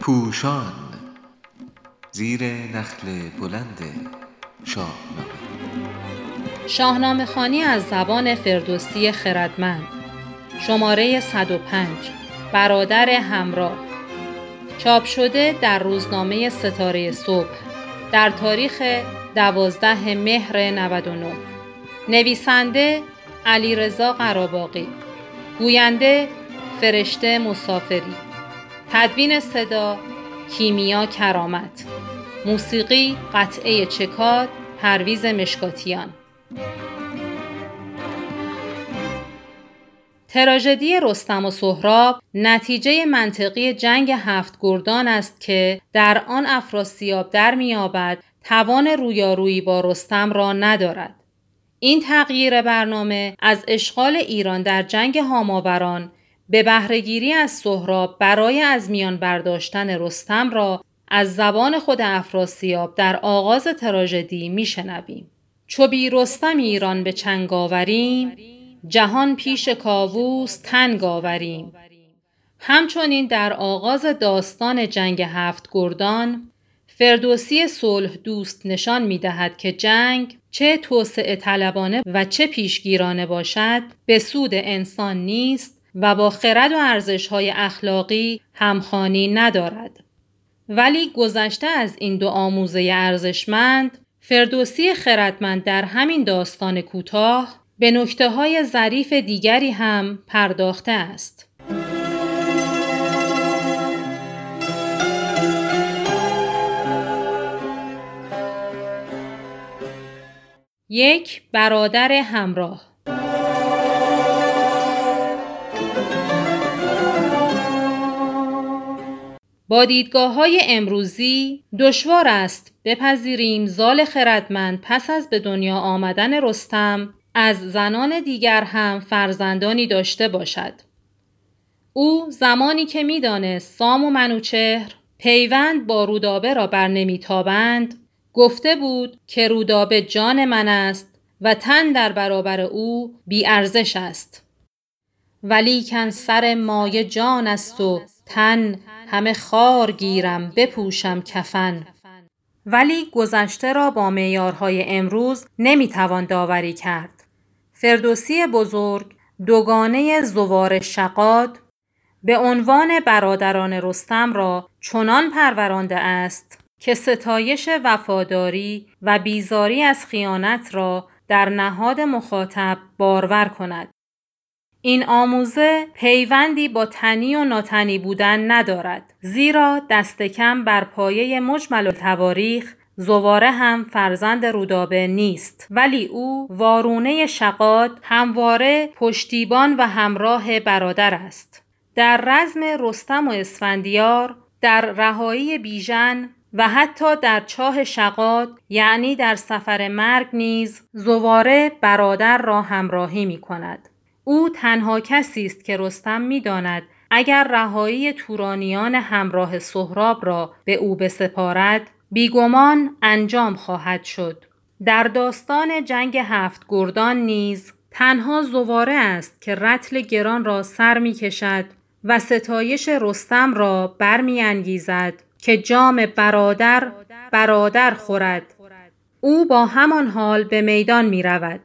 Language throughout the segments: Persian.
پوشان زیر نخل بلند شاهنامه شاهنامه خانی از زبان فردوسی خردمند. شماره 105 برادر همراه. چاپ شده در روزنامه ستاره صبح. در تاریخ دوازده مهر 99 نویسنده علیرضا قراباقی. گوینده فرشته مسافری. تدوین صدا کیمیا کرامت. موسیقی قطعه چکاد پرویز مشکاتیان. تراژدی رستم و سهراب نتیجه منطقی جنگ هفت گردان است که در آن افراسیاب در میابد توان رویارویی با رستم را ندارد. این تغییر برنامه از اشغال ایران در جنگ هاماوران به بهرهگیری از سهراب برای از میان برداشتن رستم را از زبان خود افراسیاب در آغاز تراژدی میشنویم. چو بی رستم ایران به چنگ آوریم جهان پیش کاووس تنگ آوریم همچنین در آغاز داستان جنگ هفت گردان فردوسی صلح دوست نشان می دهد که جنگ چه توسعه طلبانه و چه پیشگیرانه باشد به سود انسان نیست و با خرد و ارزشهای اخلاقی همخانی ندارد. ولی گذشته از این دو آموزه ارزشمند فردوسی خردمند در همین داستان کوتاه به نکته های ظریف دیگری هم پرداخته است. یک برادر همراه با دیدگاه های امروزی دشوار است بپذیریم زال خردمند پس از به دنیا آمدن رستم از زنان دیگر هم فرزندانی داشته باشد. او زمانی که می‌دانست سام و منوچهر پیوند با رودابه را بر نمیتابند گفته بود که رودابه جان من است و تن در برابر او بی ارزش است. ولیکن سر مایه جان است و تن همه خار گیرم بپوشم کفن ولی گذشته را با معیارهای امروز نمی‌توان داوری کرد. فردوسی بزرگ دوگانه زوار شقاد به عنوان برادران رستم را چنان پرورانده است که ستایش وفاداری و بیزاری از خیانت را در نهاد مخاطب بارور کند. این آموزه پیوندی با تنی و ناتنی بودن ندارد زیرا دست کم بر پایه مجمل و تواریخ زواره هم فرزند رودابه نیست ولی او وارونه شقاد همواره پشتیبان و همراه برادر است در رزم رستم و اسفندیار در رهایی بیژن و حتی در چاه شقاد یعنی در سفر مرگ نیز زواره برادر را همراهی می کند. او تنها کسی است که رستم می داند اگر رهایی تورانیان همراه سهراب را به او بسپارد بیگمان انجام خواهد شد. در داستان جنگ هفت گردان نیز تنها زواره است که رتل گران را سر می کشد و ستایش رستم را برمی انگیزد که جام برادر برادر خورد. او با همان حال به میدان می رود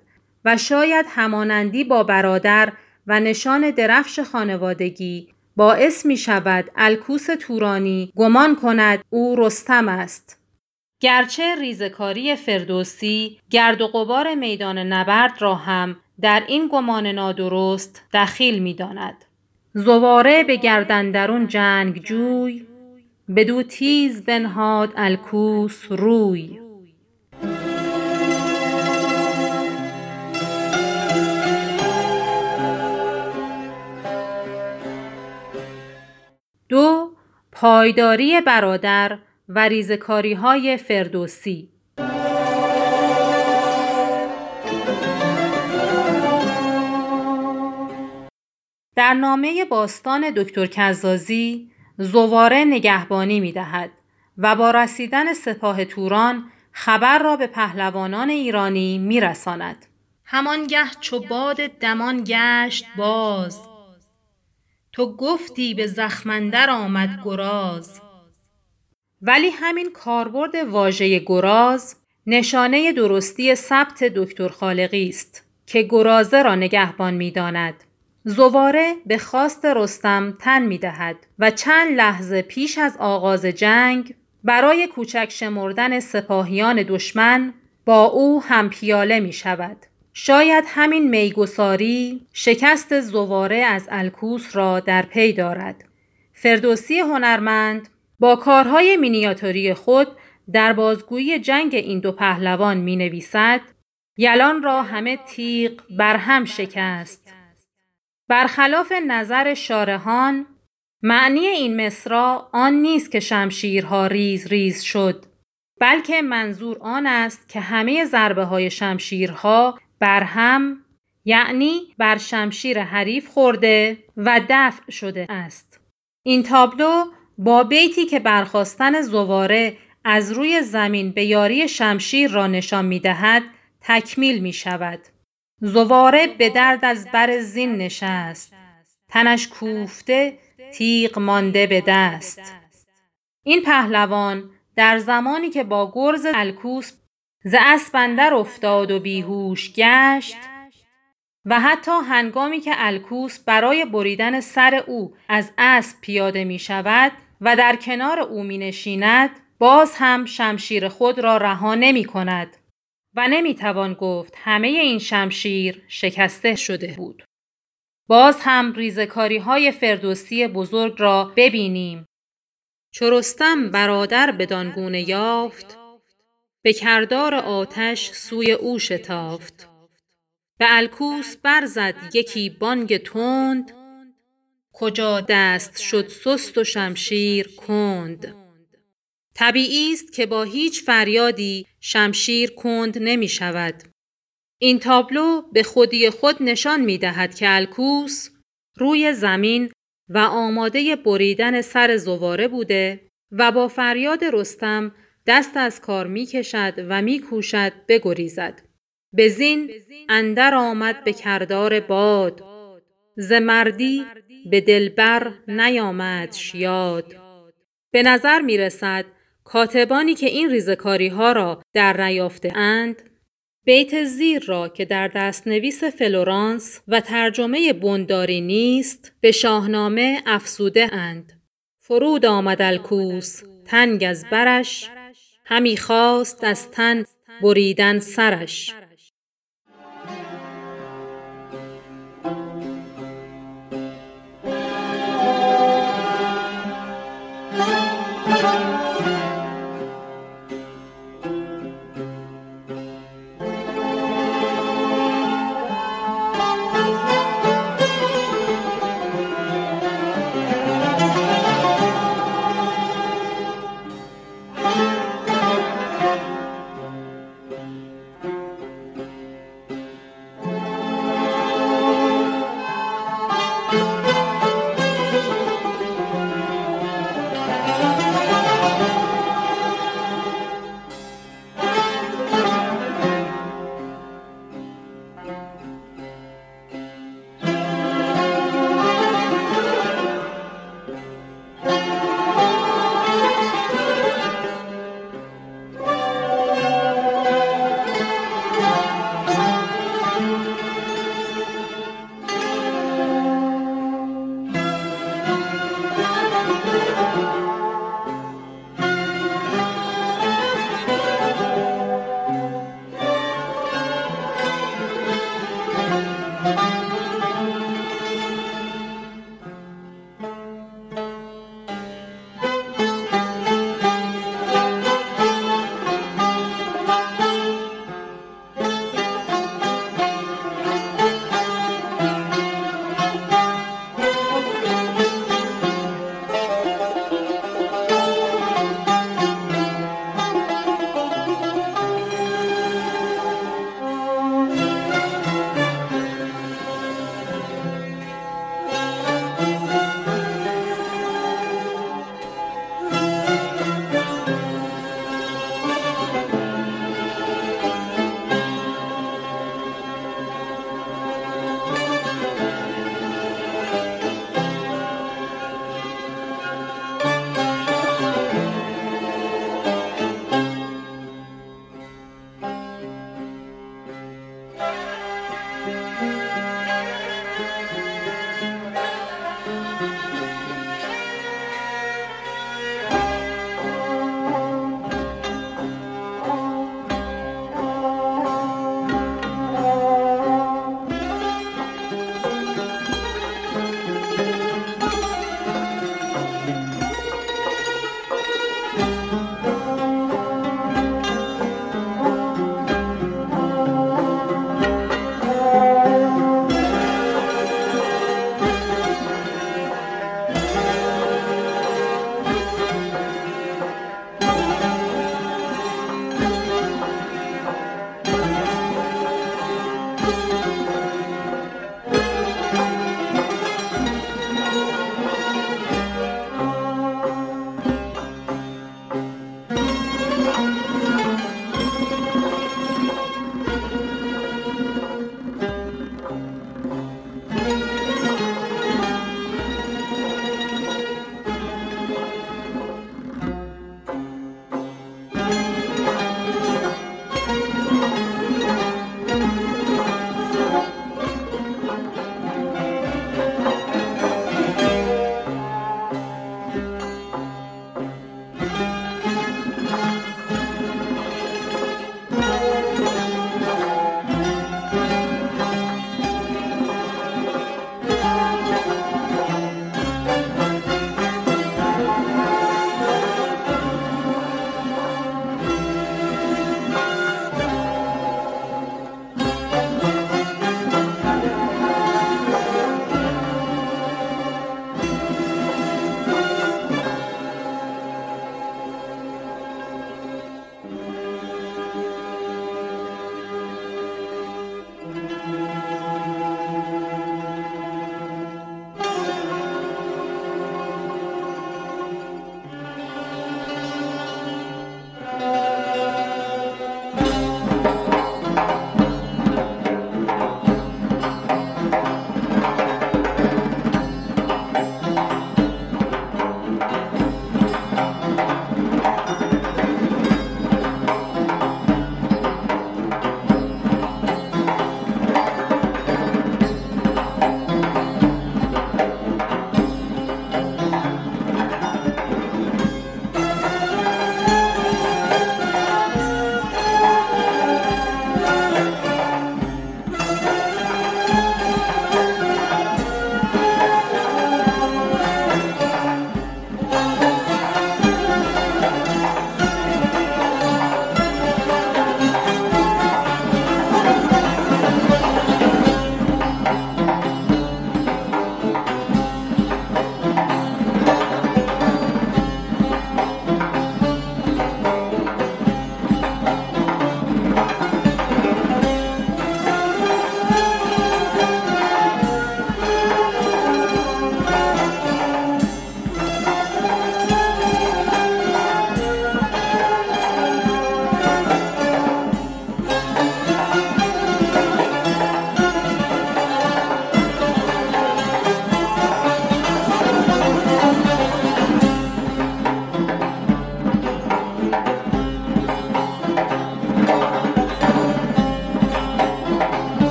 و شاید همانندی با برادر و نشان درفش خانوادگی باعث می شود الکوس تورانی گمان کند او رستم است. گرچه ریزکاری فردوسی گرد و غبار میدان نبرد را هم در این گمان نادرست دخیل می داند. زواره به گردندرون جنگ جوی بدو تیز بنهاد الکوس روی. دو پایداری برادر و ریزکاری های فردوسی. در نامه باستان دکتر کزازی زواره نگهبانی می دهد و با رسیدن سپاه توران خبر را به پهلوانان ایرانی می رساند. همانگه چو باد دمان گشت باز. تو گفتی به زخمندر آمد گراز. ولی همین کاربرد واژه گراز نشانه درستی ثبت دکتر خالقی است که گرازه را نگهبان می‌داند. زواره به خواست رستم تن می دهد و چند لحظه پیش از آغاز جنگ برای کوچک شمردن سپاهیان دشمن با او هم پیاله می شود. شاید همین میگساری شکست زواره از الکوس را در پی دارد. فردوسی هنرمند با کارهای مینیاتوری خود در بازگویی جنگ این دو پهلوان می نویسد یلان را همه تیغ بر هم شکست. برخلاف نظر شارحان معنی این مصرع آن نیست که شمشیرها ریز ریز شد بلکه منظور آن است که همه ضربه های شمشیرها بر هم یعنی بر شمشیر حریف خورده و دفع شده است. این تابلو با بیتی که برخواستن زواره از روی زمین به یاری شمشیر را نشان می دهد تکمیل می شود. زواره به درد از بر زین نشست. تنش کوفته تیغ مانده به دست. این پهلوان در زمانی که با گرز الکوس ز اسبندر افتاد و بیهوش گشت و حتی هنگامی که الکوس برای بریدن سر او از اسب پیاده می شود و در کنار او می نشیند باز هم شمشیر خود را رها نمی کند و نمی توان گفت همه این شمشیر شکسته شده بود. باز هم ریزکاری های فردوسی بزرگ را ببینیم. چرستم برادر بدانگونه یافت به کردار آتش سوی او شتافت به الکوس برزد یکی بانگ تند کجا دست شد سست و شمشیر کند طبیعی است که با هیچ فریادی شمشیر کند نمی شود. این تابلو به خودی خود نشان می دهد که الکوس روی زمین و آماده بریدن سر زواره بوده و با فریاد رستم دست از کار می کشد و می کوشد بگریزد. به زین اندر آمد به کردار باد ز مردی به دل بر نیامدش یاد به نظر می رسد کاتبانی که این ریزکاری ها را در نیافته اند بیت زیر را که در دستنویس فلورانس و ترجمه بنداری نیست به شاهنامه افزوده اند. فرود آمد الکوس تنگ از برش همی خواست از تن بریدن سرش